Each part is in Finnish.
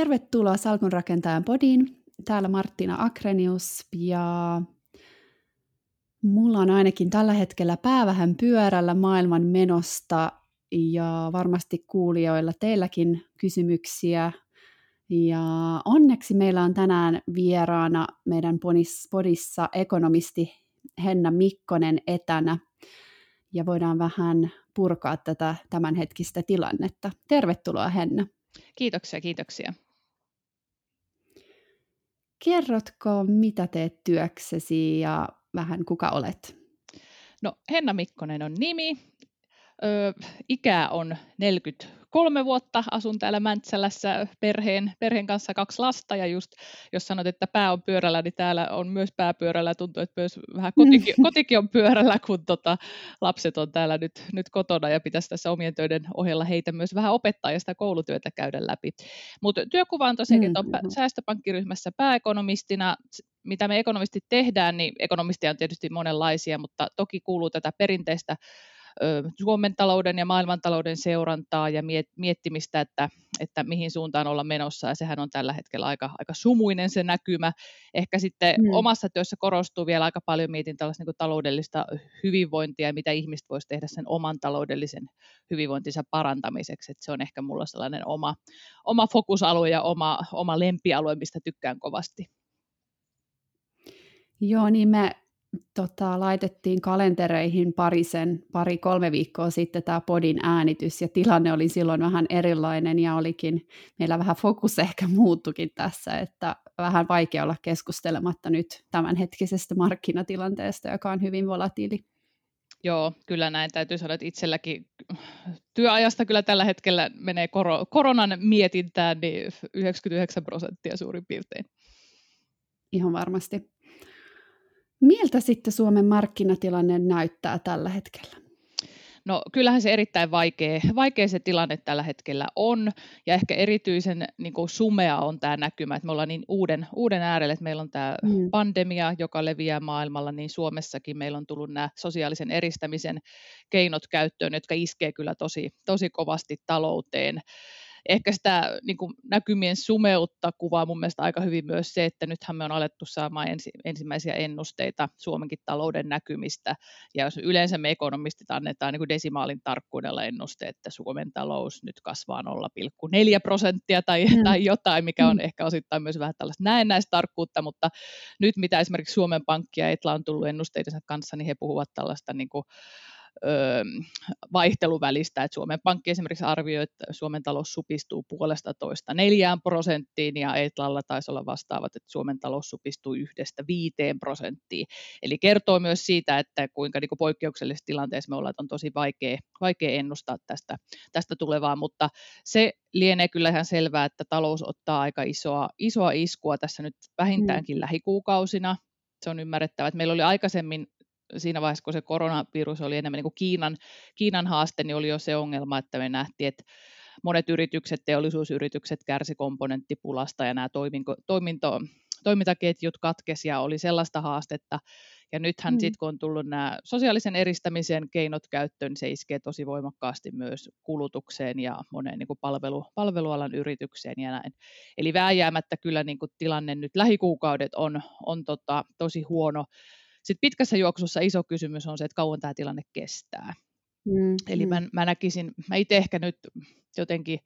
Tervetuloa Salkunrakentajan podiin. Täällä Martina Akrenius ja mulla on ainakin tällä hetkellä pää vähän pyörällä maailman menosta ja varmasti kuulijoilla teilläkin kysymyksiä. Ja onneksi meillä on tänään vieraana meidän podissa ekonomisti Henna Mikkonen etänä ja voidaan vähän purkaa tätä tämänhetkistä tilannetta. Tervetuloa Henna. Kiitoksia, kiitoksia. Kerrotko, mitä teet työksesi ja vähän kuka olet? No, Henna Mikkonen on nimi. Ö, ikä on 40 kolme vuotta asun täällä Mäntsälässä perheen, perheen kanssa kaksi lasta ja just jos sanot, että pää on pyörällä, niin täällä on myös pää pyörällä. Tuntuu, että myös vähän kotikin, kotikin on pyörällä, kun tota, lapset on täällä nyt, nyt kotona ja pitäisi tässä omien töiden ohella heitä myös vähän opettaa ja sitä koulutyötä käydä läpi. Mutta työkuva on tosiaan, että on mm-hmm. säästöpankkiryhmässä pääekonomistina, mitä me ekonomistit tehdään, niin ekonomistia on tietysti monenlaisia, mutta toki kuuluu tätä perinteistä Suomen talouden ja maailmantalouden seurantaa ja miettimistä, että, että mihin suuntaan olla menossa, ja sehän on tällä hetkellä aika, aika sumuinen se näkymä. Ehkä sitten mm. omassa työssä korostuu vielä aika paljon, mietin tällaista niin taloudellista hyvinvointia ja mitä ihmiset voisi tehdä sen oman taloudellisen hyvinvointinsa parantamiseksi, että se on ehkä mulla sellainen oma, oma fokusalue ja oma, oma lempialue, mistä tykkään kovasti. Joo, niin me tota, laitettiin kalentereihin parisen, pari-kolme viikkoa sitten tämä podin äänitys, ja tilanne oli silloin vähän erilainen, ja olikin, meillä vähän fokus ehkä muuttukin tässä, että vähän vaikea olla keskustelematta nyt tämänhetkisestä markkinatilanteesta, joka on hyvin volatiili. Joo, kyllä näin täytyy sanoa, että itselläkin työajasta kyllä tällä hetkellä menee kor- koronan mietintään niin 99 prosenttia suurin piirtein. Ihan varmasti. Miltä sitten Suomen markkinatilanne näyttää tällä hetkellä? No kyllähän se erittäin vaikea, vaikea se tilanne tällä hetkellä on, ja ehkä erityisen niin kuin sumea on tämä näkymä, että me ollaan niin uuden, uuden äärelle, että meillä on tämä mm. pandemia, joka leviää maailmalla, niin Suomessakin meillä on tullut nämä sosiaalisen eristämisen keinot käyttöön, jotka iskee kyllä tosi, tosi kovasti talouteen ehkä sitä niin kuin näkymien sumeutta kuvaa mun mielestä aika hyvin myös se, että nythän me on alettu saamaan ensi, ensimmäisiä ennusteita Suomenkin talouden näkymistä, ja jos yleensä me ekonomistit annetaan niin kuin desimaalin tarkkuudella ennuste, että Suomen talous nyt kasvaa 0,4 prosenttia tai, mm. tai jotain, mikä on mm. ehkä osittain myös vähän tällaista näennäistarkkuutta, mutta nyt mitä esimerkiksi Suomen Pankki ja Etla on tullut ennusteidensa kanssa, niin he puhuvat tällaista niin kuin vaihteluvälistä, että Suomen Pankki esimerkiksi arvioi, että Suomen talous supistuu puolesta toista neljään prosenttiin ja Etlalla taisi olla vastaavat, että Suomen talous supistuu yhdestä viiteen prosenttiin. Eli kertoo myös siitä, että kuinka niin kuin poikkeuksellisessa tilanteessa me ollaan, että on tosi vaikea, vaikea ennustaa tästä, tästä tulevaa, mutta se lienee kyllä ihan selvää, että talous ottaa aika isoa, isoa iskua tässä nyt vähintäänkin mm. lähikuukausina. Se on ymmärrettävä, että meillä oli aikaisemmin siinä vaiheessa, kun se koronavirus oli enemmän niin kuin Kiinan, Kiinan haaste, niin oli jo se ongelma, että me nähtiin, että monet yritykset, teollisuusyritykset kärsi komponenttipulasta ja nämä toiminto, toiminto, toimintaketjut katkesi ja oli sellaista haastetta. Ja nythän mm. sitten kun on tullut nämä sosiaalisen eristämisen keinot käyttöön, niin se iskee tosi voimakkaasti myös kulutukseen ja moneen niin kuin palvelu, palvelualan yritykseen ja näin. Eli vääjäämättä kyllä niin kuin tilanne nyt lähikuukaudet on, on tota, tosi huono. Sitten pitkässä juoksussa iso kysymys on se, että kauan tämä tilanne kestää. Mm, Eli mm. Mä, mä näkisin, mä itse ehkä nyt jotenkin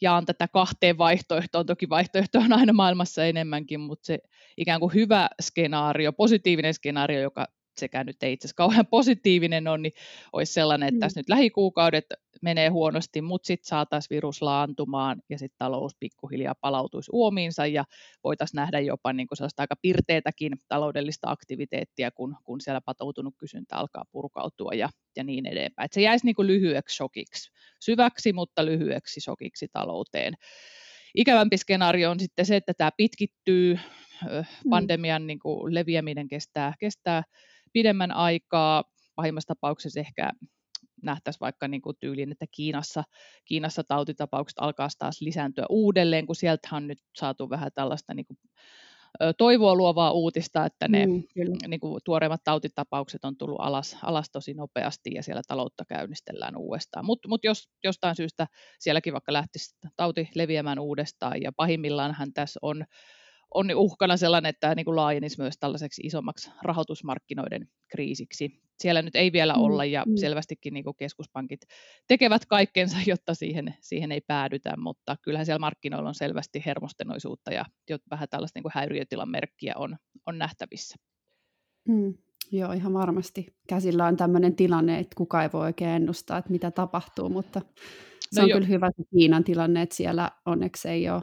jaan tätä kahteen vaihtoehtoon. Toki vaihtoehto on aina maailmassa enemmänkin, mutta se ikään kuin hyvä skenaario, positiivinen skenaario, joka sekä nyt ei itse asiassa kauhean positiivinen on, niin olisi sellainen, että mm. tässä nyt lähikuukaudet menee huonosti, mutta sitten saataisiin virus laantumaan ja sitten talous pikkuhiljaa palautuisi uomiinsa ja voitaisiin nähdä jopa niin kuin sellaista aika pirteetäkin taloudellista aktiviteettia, kun, kun siellä patoutunut kysyntä alkaa purkautua ja, ja niin edespäin. Et se jäisi niin kuin lyhyeksi shokiksi, syväksi, mutta lyhyeksi shokiksi talouteen. Ikävämpi skenaario on sitten se, että tämä pitkittyy, mm. pandemian niin kuin leviäminen kestää, kestää pidemmän aikaa. Pahimmassa tapauksessa ehkä nähtäisiin vaikka niin kuin tyyliin, että Kiinassa, Kiinassa tautitapaukset alkaa taas lisääntyä uudelleen, kun sieltä on nyt saatu vähän tällaista niin kuin toivoa luovaa uutista, että ne mm, niin kuin, tuoreimmat tautitapaukset on tullut alas, alas tosi nopeasti ja siellä taloutta käynnistellään uudestaan. Mutta mut jos jostain syystä sielläkin vaikka lähtisi tauti leviämään uudestaan ja pahimmillaanhan tässä on on uhkana sellainen, että tämä niin kuin laajenisi myös tällaiseksi isommaksi rahoitusmarkkinoiden kriisiksi. Siellä nyt ei vielä mm, olla ja mm. selvästikin niin kuin keskuspankit tekevät kaikkensa, jotta siihen, siihen ei päädytä, mutta kyllähän siellä markkinoilla on selvästi hermostenoisuutta ja vähän tällaista niin kuin häiriötilan merkkiä on, on nähtävissä. Mm. Joo, ihan varmasti. Käsillä on tämmöinen tilanne, että kukaan ei voi oikein ennustaa, että mitä tapahtuu, mutta se no on jo. kyllä hyvä se Kiinan tilanne, että siellä onneksi ei ole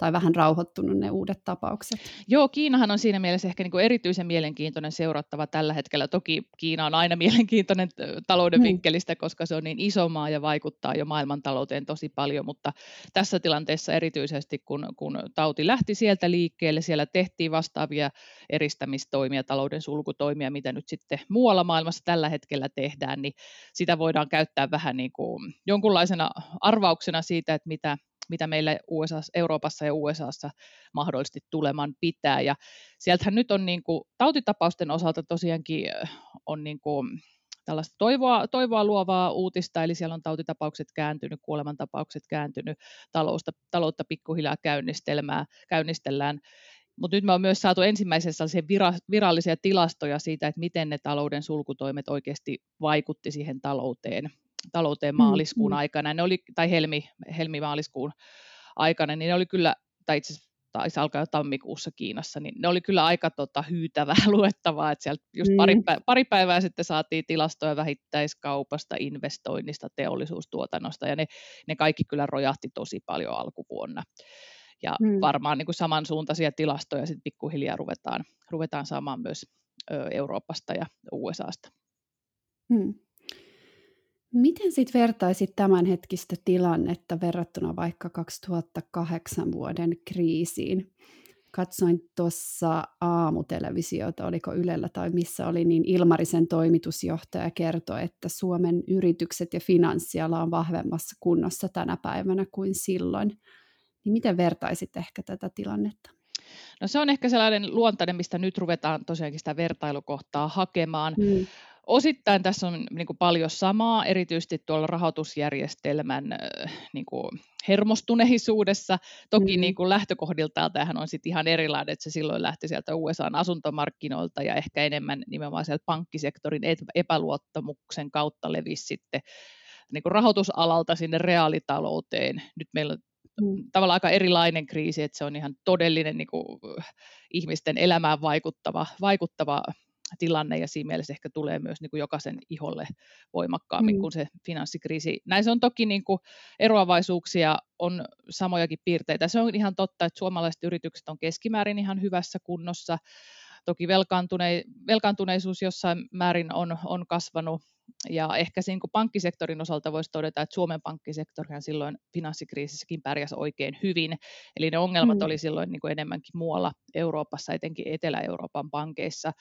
tai vähän rauhoittunut ne uudet tapaukset. Joo, Kiinahan on siinä mielessä ehkä niin kuin erityisen mielenkiintoinen seurattava tällä hetkellä. Toki Kiina on aina mielenkiintoinen talouden hmm. vinkkelistä, koska se on niin iso maa ja vaikuttaa jo maailmantalouteen tosi paljon, mutta tässä tilanteessa erityisesti, kun, kun tauti lähti sieltä liikkeelle, siellä tehtiin vastaavia eristämistoimia, talouden sulkutoimia, mitä nyt sitten muualla maailmassa tällä hetkellä tehdään, niin sitä voidaan käyttää vähän niin kuin jonkunlaisena arvauksena siitä, että mitä, mitä meillä USA, Euroopassa ja USAssa mahdollisesti tuleman pitää. Ja sieltähän nyt on niin kuin, tautitapausten osalta tosiaankin on niin kuin, tällaista toivoa, toivoa luovaa uutista, eli siellä on tautitapaukset kääntynyt, kuolemantapaukset kääntynyt, talousta, taloutta pikkuhiljaa käynnistellään. Mutta nyt me on myös saatu ensimmäisessä vira, virallisia tilastoja siitä, että miten ne talouden sulkutoimet oikeasti vaikutti siihen talouteen talouteen mm, maaliskuun mm. aikana, ne oli, tai helmi, helmi-maaliskuun aikana, niin ne oli kyllä, tai itse asiassa taisi alkaa jo tammikuussa Kiinassa, niin ne oli kyllä aika tota, hyytävää luettavaa, että sieltä just pari, mm. pari päivää sitten saatiin tilastoja vähittäiskaupasta, investoinnista, teollisuustuotannosta, ja ne, ne kaikki kyllä rojahti tosi paljon alkuvuonna. Ja mm. varmaan niin kuin samansuuntaisia tilastoja sitten pikkuhiljaa ruvetaan, ruvetaan saamaan myös ö, Euroopasta ja USAsta. Mm. Miten sitten vertaisit tämänhetkistä tilannetta verrattuna vaikka 2008 vuoden kriisiin? Katsoin tuossa aamutelevisiota, oliko Ylellä tai missä oli, niin Ilmarisen toimitusjohtaja kertoi, että Suomen yritykset ja finanssiala on vahvemmassa kunnossa tänä päivänä kuin silloin. Niin miten vertaisit ehkä tätä tilannetta? No se on ehkä sellainen luontainen, mistä nyt ruvetaan tosiaankin sitä vertailukohtaa hakemaan. Mm. Osittain tässä on niin kuin paljon samaa, erityisesti tuolla rahoitusjärjestelmän niin kuin hermostuneisuudessa. Toki mm. niin kuin lähtökohdiltaan tähän on sitten ihan erilainen, että se silloin lähti sieltä USAn asuntomarkkinoilta ja ehkä enemmän nimenomaan sieltä pankkisektorin epäluottamuksen kautta levisi sitten niin kuin rahoitusalalta sinne reaalitalouteen. Nyt meillä on mm. tavallaan aika erilainen kriisi, että se on ihan todellinen niin kuin, ihmisten elämään vaikuttava, vaikuttava tilanne ja siinä mielessä ehkä tulee myös niin kuin jokaisen iholle voimakkaammin mm. kuin se finanssikriisi. Näissä on toki niin kuin eroavaisuuksia, on samojakin piirteitä. Se on ihan totta, että suomalaiset yritykset on keskimäärin ihan hyvässä kunnossa. Toki velkaantune, velkaantuneisuus jossain määrin on, on kasvanut ja ehkä siinä kun pankkisektorin osalta voisi todeta, että Suomen pankkisektorihan silloin finanssikriisissäkin pärjäsi oikein hyvin. Eli ne ongelmat mm. oli silloin niin kuin enemmänkin muualla Euroopassa, etenkin Etelä-Euroopan pankeissa.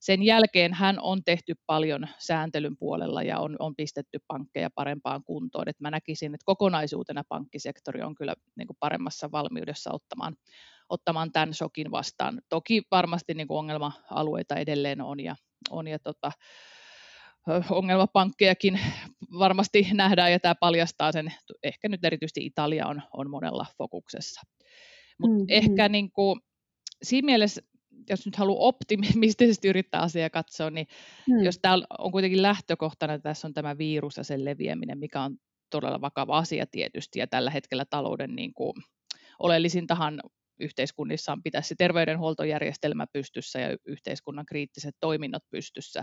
Sen jälkeen hän on tehty paljon sääntelyn puolella ja on, on pistetty pankkeja parempaan kuntoon. Et mä näkisin, että kokonaisuutena pankkisektori on kyllä niin kuin paremmassa valmiudessa ottamaan, ottamaan tämän shokin vastaan. Toki varmasti niin kuin ongelma-alueita edelleen on ja, on ja tota, ongelmapankkejakin varmasti nähdään ja tämä paljastaa sen, ehkä nyt erityisesti Italia on, on monella fokuksessa. Mutta mm-hmm. ehkä niin kuin, siinä mielessä jos nyt haluaa optimistisesti yrittää asiaa katsoa, niin hmm. jos täällä on kuitenkin lähtökohtana, että tässä on tämä virus ja sen leviäminen, mikä on todella vakava asia tietysti, ja tällä hetkellä talouden niin kuin, oleellisintahan yhteiskunnissa on pitää se terveydenhuoltojärjestelmä pystyssä ja yhteiskunnan kriittiset toiminnot pystyssä.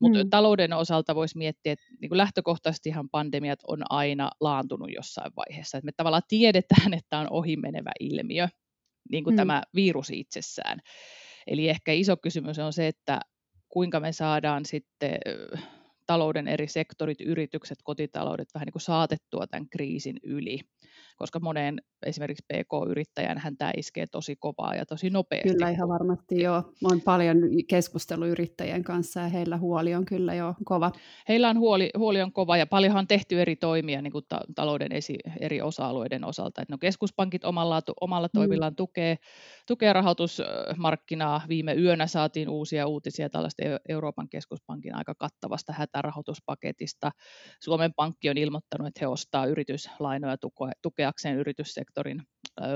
Mutta mm. talouden osalta voisi miettiä, että niin kuin lähtökohtaisestihan pandemiat on aina laantunut jossain vaiheessa. Et me tavallaan tiedetään, että on ohimenevä ilmiö, niin kuin mm. tämä virus itsessään. Eli ehkä iso kysymys on se, että kuinka me saadaan sitten talouden eri sektorit, yritykset, kotitaloudet vähän niin kuin saatettua tämän kriisin yli koska moneen esimerkiksi PK-yrittäjän hän tämä iskee tosi kovaa ja tosi nopeasti. Kyllä ihan varmasti joo. Olen paljon keskusteluyrittäjien kanssa ja heillä huoli on kyllä jo kova. Heillä on huoli, huoli on kova ja paljonhan on tehty eri toimia niin kuin ta- talouden esi- eri osa-alueiden osalta. Et no keskuspankit omalla, omalla mm. toimillaan mm. tukee, tukee rahoitusmarkkinaa. Viime yönä saatiin uusia uutisia tällaista Euroopan keskuspankin aika kattavasta hätärahoituspaketista. Suomen Pankki on ilmoittanut, että he ostaa yrityslainoja tukea tukeakseen yrityssektorin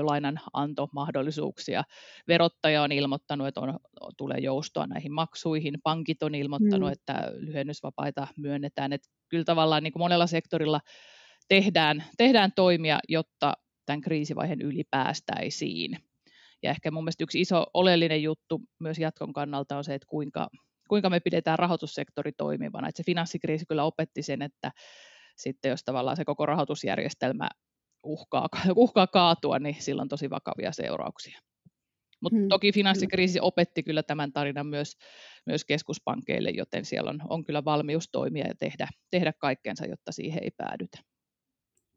lainanantomahdollisuuksia. Verottaja on ilmoittanut, että on, tulee joustoa näihin maksuihin. Pankit on ilmoittanut, mm. että lyhennysvapaita myönnetään. Että kyllä tavallaan niin kuin monella sektorilla tehdään, tehdään toimia, jotta tämän kriisivaiheen yli päästäisiin. Ja ehkä mun mielestä yksi iso oleellinen juttu myös jatkon kannalta on se, että kuinka, kuinka me pidetään rahoitussektori toimivana. Että se finanssikriisi kyllä opetti sen, että sitten jos tavallaan se koko rahoitusjärjestelmä uhkaa, uhkaa kaatua, niin sillä on tosi vakavia seurauksia. Mutta hmm. toki finanssikriisi opetti kyllä tämän tarinan myös, myös keskuspankeille, joten siellä on, on kyllä valmius toimia ja tehdä, tehdä kaikkensa, jotta siihen ei päädytä.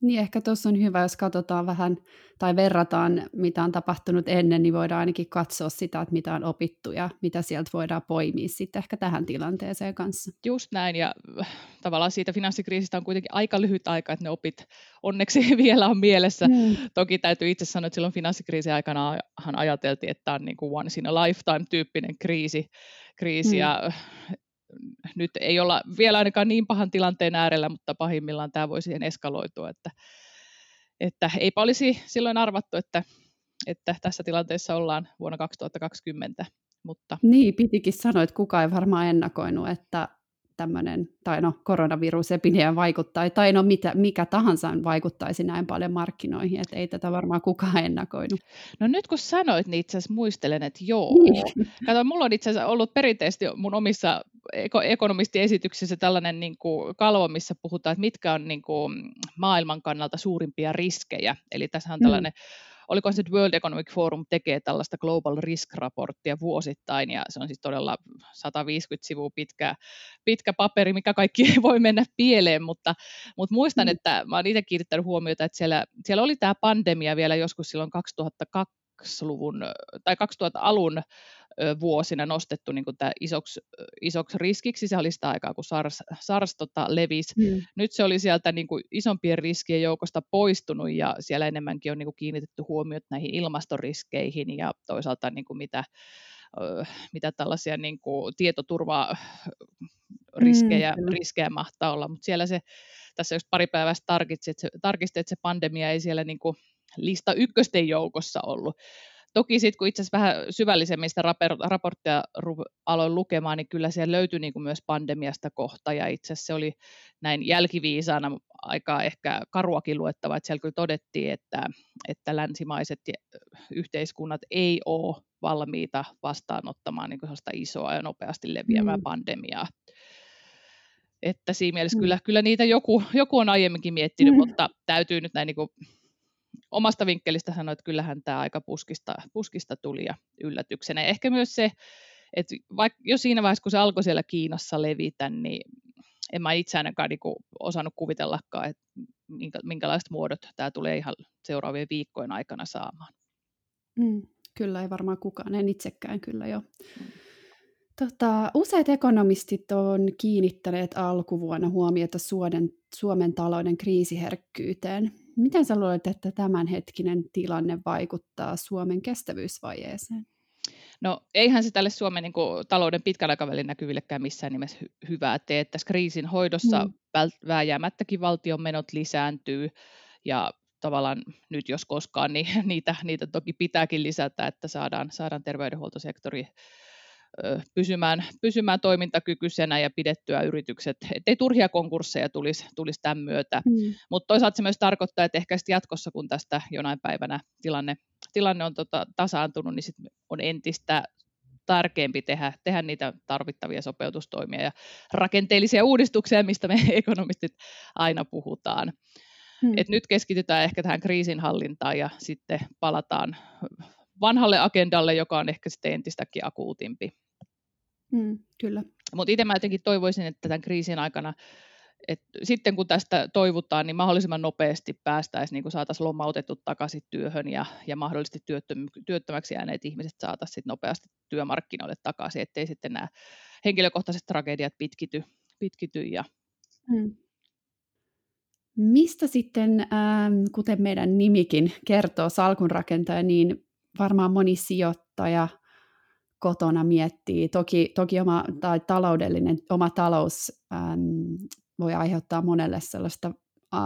Niin ehkä tuossa on hyvä, jos katsotaan vähän tai verrataan, mitä on tapahtunut ennen, niin voidaan ainakin katsoa sitä, että mitä on opittu ja mitä sieltä voidaan poimia sitten ehkä tähän tilanteeseen kanssa. Just näin, ja äh, tavallaan siitä finanssikriisistä on kuitenkin aika lyhyt aika, että ne opit onneksi vielä on mielessä. Mm. Toki täytyy itse sanoa, että silloin finanssikriisin aikana ajateltiin, että tämä on niin kuin once in a lifetime tyyppinen kriisi, kriisi mm. ja nyt ei olla vielä ainakaan niin pahan tilanteen äärellä, mutta pahimmillaan tämä voi siihen eskaloitua, että, että eipä olisi silloin arvattu, että, että tässä tilanteessa ollaan vuonna 2020. Mutta... Niin, pitikin sanoa, että kukaan ei varmaan ennakoinut, että tämmöinen, tai no koronavirusepidemia vaikuttaa, tai no mitä, mikä tahansa vaikuttaisi näin paljon markkinoihin, että ei tätä varmaan kukaan ennakoinut. No nyt kun sanoit, niin itse asiassa muistelen, että joo. Niin. Kato, mulla on itse asiassa ollut perinteisesti mun omissa ekonomistiesityksissä tällainen niin kuin kalvo, missä puhutaan, että mitkä on niin kuin maailman kannalta suurimpia riskejä. Eli tässä on mm. tällainen mm oliko se World Economic Forum tekee tällaista Global Risk-raporttia vuosittain, ja se on siis todella 150 sivua pitkä, pitkä paperi, mikä kaikki ei voi mennä pieleen, mutta, mutta muistan, mm. että mä olen itse kiinnittänyt huomiota, että siellä, siellä oli tämä pandemia vielä joskus silloin 2002 luvun tai 2000-alun vuosina nostettu niin kuin tämä isoksi, isoksi riskiksi. Se oli sitä aikaa, kun SARS, SARS tota, levisi. Mm. Nyt se oli sieltä niin kuin isompien riskien joukosta poistunut ja siellä enemmänkin on niin kuin kiinnitetty huomiota näihin ilmastoriskeihin ja toisaalta niin kuin mitä, mitä tällaisia niin kuin tietoturva riskejä, mm, riskejä mahtaa olla, mutta siellä se, tässä just pari päivästä että se, tarkisti, että se pandemia ei siellä niin kuin lista ykkösten joukossa ollut. Toki sitten kun itse asiassa vähän syvällisemmin sitä raporttia aloin lukemaan, niin kyllä siellä löytyi niin kuin myös pandemiasta kohta, ja itse asiassa se oli näin jälkiviisaana aika ehkä karuakin luettava, että siellä kyllä todettiin, että, että länsimaiset yhteiskunnat ei ole valmiita vastaanottamaan niin sellaista isoa ja nopeasti leviävää mm. pandemiaa. Että siinä mielessä mm. kyllä, kyllä niitä joku, joku on aiemminkin miettinyt, mm. mutta täytyy nyt näin niin kuin omasta vinkkelistä sanoa, että kyllähän tämä aika puskista, puskista tuli ja yllätyksenä. Ja ehkä myös se, että vaikka jo siinä vaiheessa, kun se alkoi siellä Kiinassa levitä, niin en mä itse ainakaan niin osannut kuvitellakaan, että minkälaiset muodot tämä tulee ihan seuraavien viikkojen aikana saamaan. Mm, kyllä, ei varmaan kukaan, en itsekään kyllä jo. Mm. Tota, useat ekonomistit on kiinnittäneet alkuvuonna huomiota Suomen, Suomen talouden kriisiherkkyyteen. Miten sä luulet, että tämänhetkinen tilanne vaikuttaa Suomen kestävyysvajeeseen? No eihän se tälle Suomen niin kuin, talouden pitkän aikavälin näkyvillekään missään nimessä hy- hyvää tee. Tässä kriisin hoidossa mm. vääjäämättäkin valtion menot lisääntyy ja tavallaan nyt jos koskaan, niin niitä, niitä toki pitääkin lisätä, että saadaan, saadaan terveydenhuoltosektori pysymään, pysymään toimintakykyisenä ja pidettyä yritykset, ettei turhia konkursseja tulisi, tulisi tämän myötä. Mm. Mutta toisaalta se myös tarkoittaa, että ehkä jatkossa, kun tästä jonain päivänä tilanne, tilanne on tota, tasaantunut, niin sit on entistä tärkeämpi tehdä, tehdä niitä tarvittavia sopeutustoimia ja rakenteellisia uudistuksia, mistä me ekonomistit aina puhutaan. Hmm. Et nyt keskitytään ehkä tähän kriisinhallintaan ja sitten palataan vanhalle agendalle, joka on ehkä sitten entistäkin akuutimpi. Mm, kyllä. Mutta itse mä jotenkin toivoisin, että tämän kriisin aikana et sitten kun tästä toivutaan, niin mahdollisimman nopeasti päästäisiin, niin saataisiin lomautettu takaisin työhön ja, ja mahdollisesti työttömäksi jääneet ihmiset saataisiin nopeasti työmarkkinoille takaisin, ettei sitten nämä henkilökohtaiset tragediat pitkity, pitkity ja hmm. Mistä sitten, ähm, kuten meidän nimikin kertoo, salkunrakentaja, niin varmaan moni sijoittaja kotona miettii. Toki, toki oma, tai taloudellinen, oma talous ähm, voi aiheuttaa monelle sellaista äh,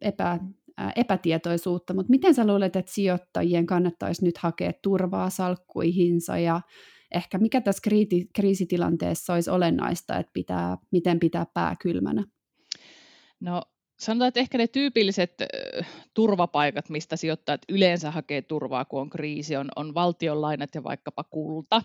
epä, äh, epätietoisuutta, mutta miten sä luulet, että sijoittajien kannattaisi nyt hakea turvaa salkkuihinsa ja ehkä mikä tässä kriiti, kriisitilanteessa olisi olennaista, että pitää, miten pitää pää kylmänä? No sanotaan, että ehkä ne tyypilliset turvapaikat, mistä sijoittajat yleensä hakee turvaa, kun on kriisi, on, on valtionlainat ja vaikkapa kulta.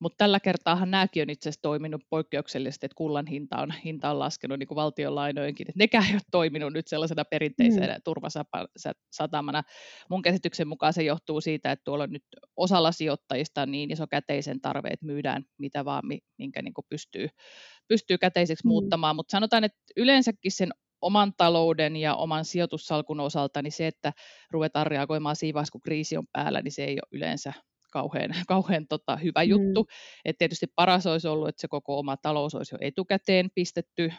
Mutta tällä kertaahan nämäkin on itse asiassa toiminut poikkeuksellisesti, että kullan hinta on, hinta on laskenut niin kuin valtionlainojenkin. Että nekään ei ole toiminut nyt sellaisena perinteisenä mm. turvasatamana. Mun käsityksen mukaan se johtuu siitä, että tuolla on nyt osalla sijoittajista niin iso käteisen tarve, että myydään mitä vaan, minkä niin pystyy, pystyy käteiseksi mm. muuttamaan. Mutta sanotaan, että yleensäkin sen oman talouden ja oman sijoitussalkun osalta, niin se, että ruvetaan reagoimaan siinä vaiheessa, kun kriisi on päällä, niin se ei ole yleensä kauhean, kauhean tota, hyvä mm. juttu. Et tietysti paras olisi ollut, että se koko oma talous olisi jo etukäteen pistetty,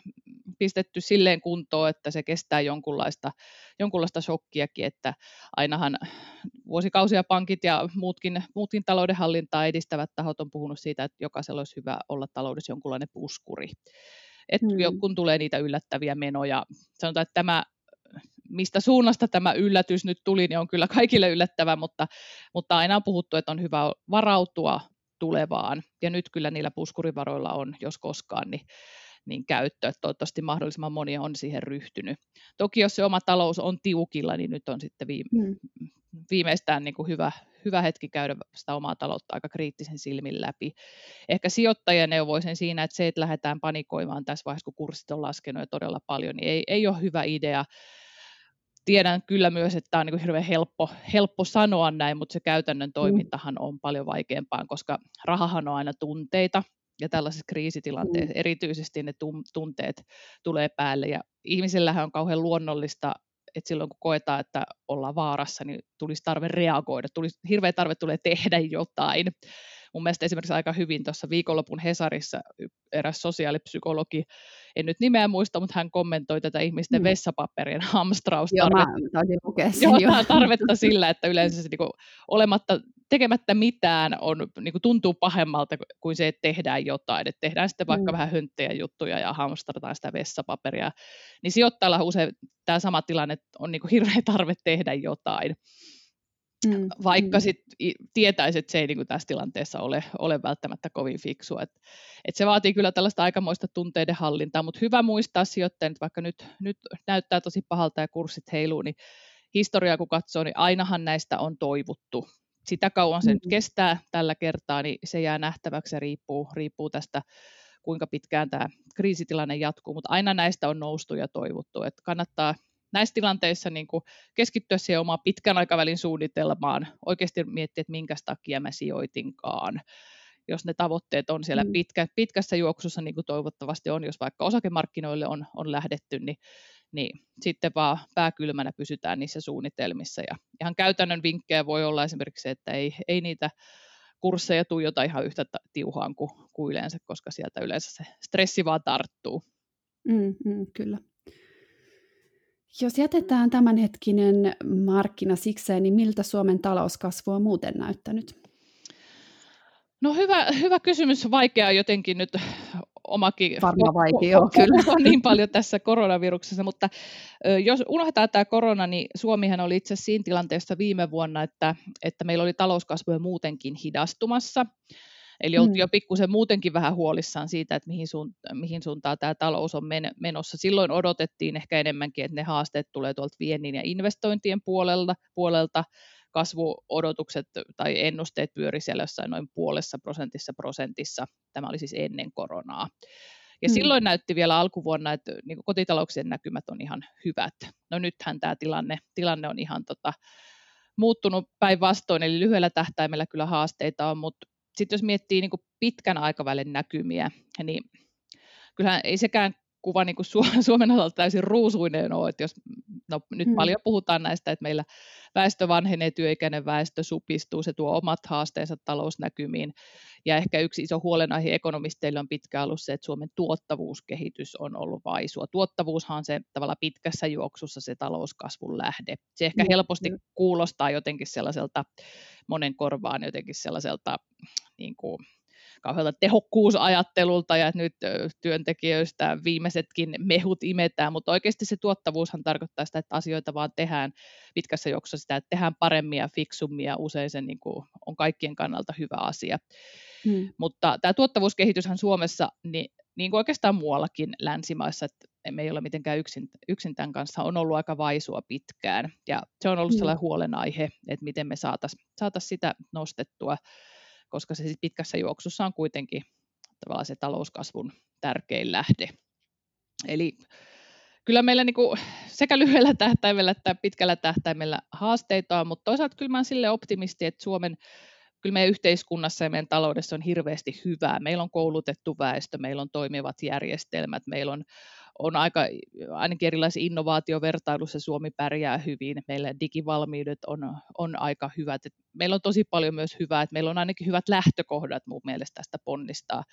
pistetty silleen kuntoon, että se kestää jonkunlaista, jonkunlaista shokkiakin, että ainahan vuosikausia pankit ja muutkin, muutkin taloudenhallintaa edistävät tahot on puhunut siitä, että jokaisella olisi hyvä olla taloudessa jonkunlainen puskuri. Et mm. kun tulee niitä yllättäviä menoja, sanotaan, että tämä mistä suunnasta tämä yllätys nyt tuli, niin on kyllä kaikille yllättävä, mutta, mutta aina on puhuttu, että on hyvä varautua tulevaan. Ja nyt kyllä niillä puskurivaroilla on, jos koskaan, niin, niin käyttö. Että toivottavasti mahdollisimman moni on siihen ryhtynyt. Toki jos se oma talous on tiukilla, niin nyt on sitten viime, mm. viimeistään niin kuin hyvä, hyvä hetki käydä sitä omaa taloutta aika kriittisen silmin läpi. Ehkä sijoittajien neuvoisin siinä, että se, että lähdetään panikoimaan tässä vaiheessa, kun kurssit on laskenut jo todella paljon, niin ei, ei ole hyvä idea tiedän kyllä myös, että tämä on niin hirveän helppo, helppo sanoa näin, mutta se käytännön mm. toimintahan on paljon vaikeampaa, koska rahahan on aina tunteita, ja tällaisessa kriisitilanteessa mm. erityisesti ne tunteet tulee päälle, ja ihmisillähän on kauhean luonnollista, että silloin kun koetaan, että ollaan vaarassa, niin tulisi tarve reagoida, tulisi, hirveä tarve tulee tehdä jotain. Mun mielestä esimerkiksi aika hyvin tuossa viikonlopun Hesarissa eräs sosiaalipsykologi en nyt nimeä muista, mutta hän kommentoi tätä ihmisten mm. vessapaperien hamstrausta. Joo, mä lukea sen Joo, tarvetta sillä, että yleensä se niin kuin, olematta, tekemättä mitään on, niin kuin, tuntuu pahemmalta kuin se, että tehdään jotain. Että tehdään sitten vaikka mm. vähän hönttejä juttuja ja hamstrataan sitä vessapaperia. Niin sijoittajalla usein tämä sama tilanne on niin kuin, hirveä tarve tehdä jotain. Mm, vaikka mm. sit tietäisi, että se ei niin kuin tässä tilanteessa ole, ole välttämättä kovin fiksua. Et, et se vaatii kyllä tällaista aikamoista tunteiden hallintaa, mutta hyvä muistaa sijoittajien, että vaikka nyt, nyt näyttää tosi pahalta ja kurssit heiluu, niin historiaa kun katsoo, niin ainahan näistä on toivuttu. Sitä kauan se mm. nyt kestää tällä kertaa, niin se jää nähtäväksi ja riippuu, riippuu tästä, kuinka pitkään tämä kriisitilanne jatkuu, mutta aina näistä on noustu ja toivottu, että kannattaa näissä tilanteissa niin kuin keskittyä siihen omaan pitkän aikavälin suunnitelmaan, oikeasti miettiä, että minkä takia mä sijoitinkaan. Jos ne tavoitteet on siellä mm. pitkä, pitkässä juoksussa, niin kuin toivottavasti on, jos vaikka osakemarkkinoille on, on lähdetty, niin, niin sitten vaan pääkylmänä pysytään niissä suunnitelmissa. Ja ihan käytännön vinkkejä voi olla esimerkiksi se, että ei, ei niitä kursseja tuijota ihan yhtä tiuhaan kuin, kuin yleensä, koska sieltä yleensä se stressi vaan tarttuu. Mm, mm, kyllä. Jos jätetään tämänhetkinen markkina sikseen, niin miltä Suomen talouskasvu on muuten näyttänyt? No hyvä, hyvä kysymys, vaikea jotenkin nyt omakin Varmaan vaikea, on, kyllä. on niin paljon tässä koronaviruksessa, mutta jos unohdetaan tämä korona, niin Suomihan oli itse siinä tilanteessa viime vuonna, että, että meillä oli talouskasvu muutenkin hidastumassa. Eli oltiin mm. jo pikkusen muutenkin vähän huolissaan siitä, että mihin, suun, mihin suuntaan tämä talous on men, menossa. Silloin odotettiin ehkä enemmänkin, että ne haasteet tulee tuolta viennin ja investointien puolelta, puolelta kasvuodotukset tai ennusteet pyöri siellä jossain noin puolessa prosentissa prosentissa. Tämä oli siis ennen koronaa. Ja mm. silloin näytti vielä alkuvuonna, että niin kotitalouksien näkymät on ihan hyvät. No nythän tämä tilanne, tilanne on ihan tota, muuttunut päinvastoin, eli lyhyellä tähtäimellä kyllä haasteita on, mutta sitten jos miettii niin pitkän aikavälin näkymiä, niin kyllähän ei sekään kuva niin Suomen osalta täysin ruusuinen ole, että jos no, nyt hmm. paljon puhutaan näistä, että meillä väestö vanhenee, työikäinen väestö supistuu, se tuo omat haasteensa talousnäkymiin, ja ehkä yksi iso huolenaihe ekonomisteille on pitkään ollut se, että Suomen tuottavuuskehitys on ollut vaisua. Tuottavuushan on se tavalla pitkässä juoksussa se talouskasvun lähde. Se ehkä helposti kuulostaa jotenkin sellaiselta, monen korvaan jotenkin sellaiselta niin kuin, kauhealta tehokkuusajattelulta ja että nyt työntekijöistä viimeisetkin mehut imetään, mutta oikeasti se tuottavuushan tarkoittaa sitä, että asioita vaan tehdään pitkässä juoksussa sitä, että tehdään paremmin ja fiksummin ja usein se niin kuin on kaikkien kannalta hyvä asia. Hmm. Mutta tämä tuottavuuskehityshän Suomessa, niin, niin kuin oikeastaan muuallakin länsimaissa, että me ei ole mitenkään yksin, yksin tämän kanssa, on ollut aika vaisua pitkään. Ja se on ollut hmm. sellainen huolenaihe, että miten me saataisiin saatais sitä nostettua koska se sit pitkässä juoksussa on kuitenkin tavallaan se talouskasvun tärkein lähde. Eli kyllä meillä niin kuin sekä lyhyellä tähtäimellä että pitkällä tähtäimellä haasteita on, mutta toisaalta kyllä mä olen sille optimisti, että Suomen kyllä meidän yhteiskunnassa ja meidän taloudessa on hirveästi hyvää. Meillä on koulutettu väestö, meillä on toimivat järjestelmät, meillä on on aika, ainakin erilaisissa innovaatiovertailussa Suomi pärjää hyvin, meillä digivalmiudet on, on aika hyvät. Et meillä on tosi paljon myös hyvää, että meillä on ainakin hyvät lähtökohdat mun mielestä tästä ponnistaa,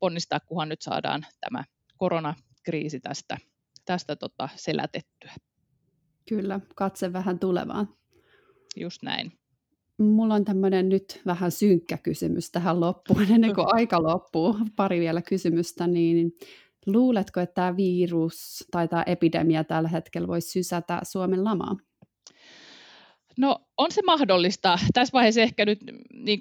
ponnistaa kunhan nyt saadaan tämä koronakriisi tästä, tästä tota selätettyä. Kyllä, katse vähän tulevaan. Just näin. Mulla on tämmöinen nyt vähän synkkä kysymys tähän loppuun, ennen kuin aika loppuu. Pari vielä kysymystä, niin Luuletko, että tämä virus tai tämä epidemia tällä hetkellä voisi sysätä Suomen lamaa? No on se mahdollista. Tässä vaiheessa ehkä nyt niin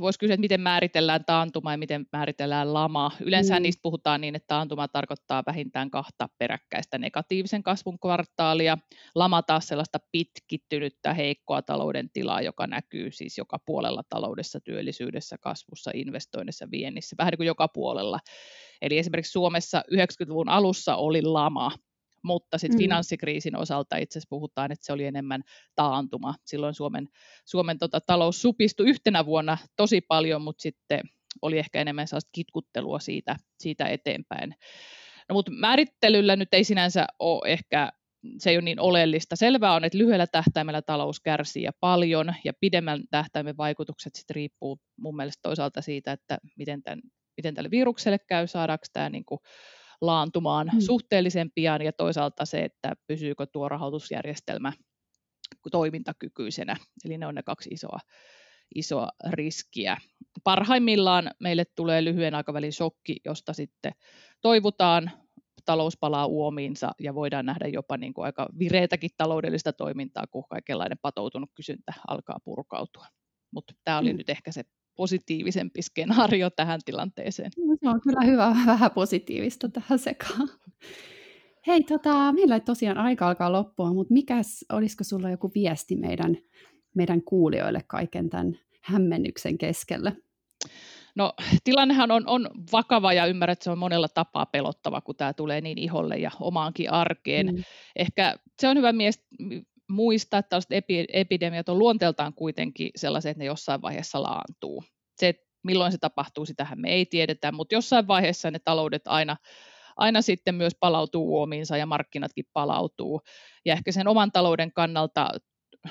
voisi kysyä, että miten määritellään taantuma ja miten määritellään lama. Yleensä mm. niistä puhutaan niin, että taantuma tarkoittaa vähintään kahta peräkkäistä negatiivisen kasvun kvartaalia. Lama taas sellaista pitkittynyttä heikkoa talouden tilaa, joka näkyy siis joka puolella taloudessa, työllisyydessä, kasvussa, investoinnissa, viennissä, vähän niin kuin joka puolella. Eli esimerkiksi Suomessa 90-luvun alussa oli lama, mutta sitten mm. finanssikriisin osalta itse asiassa puhutaan, että se oli enemmän taantuma. Silloin Suomen, Suomen tota, talous supistui yhtenä vuonna tosi paljon, mutta sitten oli ehkä enemmän sellaista kitkuttelua siitä, siitä eteenpäin. No, mutta määrittelyllä nyt ei sinänsä ole ehkä se ei ole niin oleellista. Selvää on, että lyhyellä tähtäimellä talous kärsii ja paljon, ja pidemmän tähtäimen vaikutukset sitten riippuu mun mielestä toisaalta siitä, että miten, tämän, miten tälle virukselle käy, saadaanko tämä niin kuin laantumaan mm. suhteellisen pian ja toisaalta se, että pysyykö tuo rahoitusjärjestelmä toimintakykyisenä. Eli ne on ne kaksi isoa, isoa riskiä. Parhaimmillaan meille tulee lyhyen aikavälin shokki, josta sitten toivutaan, talous palaa uomiinsa ja voidaan nähdä jopa niin kuin aika vireetäkin taloudellista toimintaa, kun kaikenlainen patoutunut kysyntä alkaa purkautua. Mutta tämä oli mm. nyt ehkä se positiivisempi skenaario tähän tilanteeseen. No, se on kyllä hyvä, vähän positiivista tähän sekaan. Hei, tota, meillä ei tosiaan aika alkaa loppua, mutta mikäs, olisiko sulla joku viesti meidän, meidän kuulijoille kaiken tämän hämmennyksen keskellä? No tilannehan on, on vakava ja ymmärrän, että se on monella tapaa pelottava, kun tämä tulee niin iholle ja omaankin arkeen. Mm. Ehkä se on hyvä mies, muistaa, että tällaiset epi, epidemiat on luonteeltaan kuitenkin sellaiset, että ne jossain vaiheessa laantuu. Se, milloin se tapahtuu, sitähän me ei tiedetä, mutta jossain vaiheessa ne taloudet aina, aina sitten myös palautuu uomiinsa ja markkinatkin palautuu. Ja ehkä sen oman talouden kannalta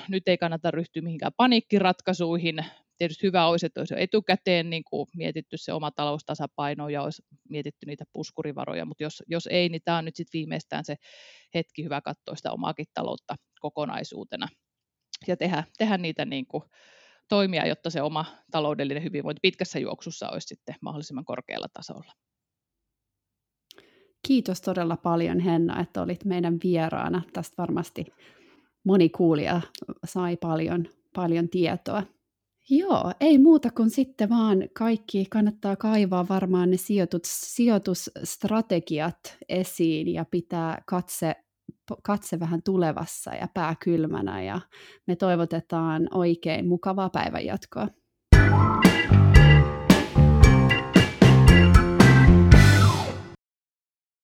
nyt ei kannata ryhtyä mihinkään paniikkiratkaisuihin. Tietysti hyvä olisi, että olisi jo etukäteen niin kuin mietitty se oma taloustasapaino ja olisi mietitty niitä puskurivaroja, mutta jos, jos ei, niin tämä on nyt sitten viimeistään se hetki hyvä katsoa sitä omaakin taloutta kokonaisuutena ja tehdä, tehdä niitä niin kuin toimia, jotta se oma taloudellinen hyvinvointi pitkässä juoksussa olisi sitten mahdollisimman korkealla tasolla. Kiitos todella paljon Henna, että olit meidän vieraana. Tästä varmasti moni kuulija sai paljon, paljon tietoa. Joo, ei muuta kuin sitten vaan kaikki kannattaa kaivaa varmaan ne sijoitus, sijoitusstrategiat esiin ja pitää katse, katse vähän tulevassa ja pää kylmänä ja me toivotetaan oikein mukavaa päivänjatkoa.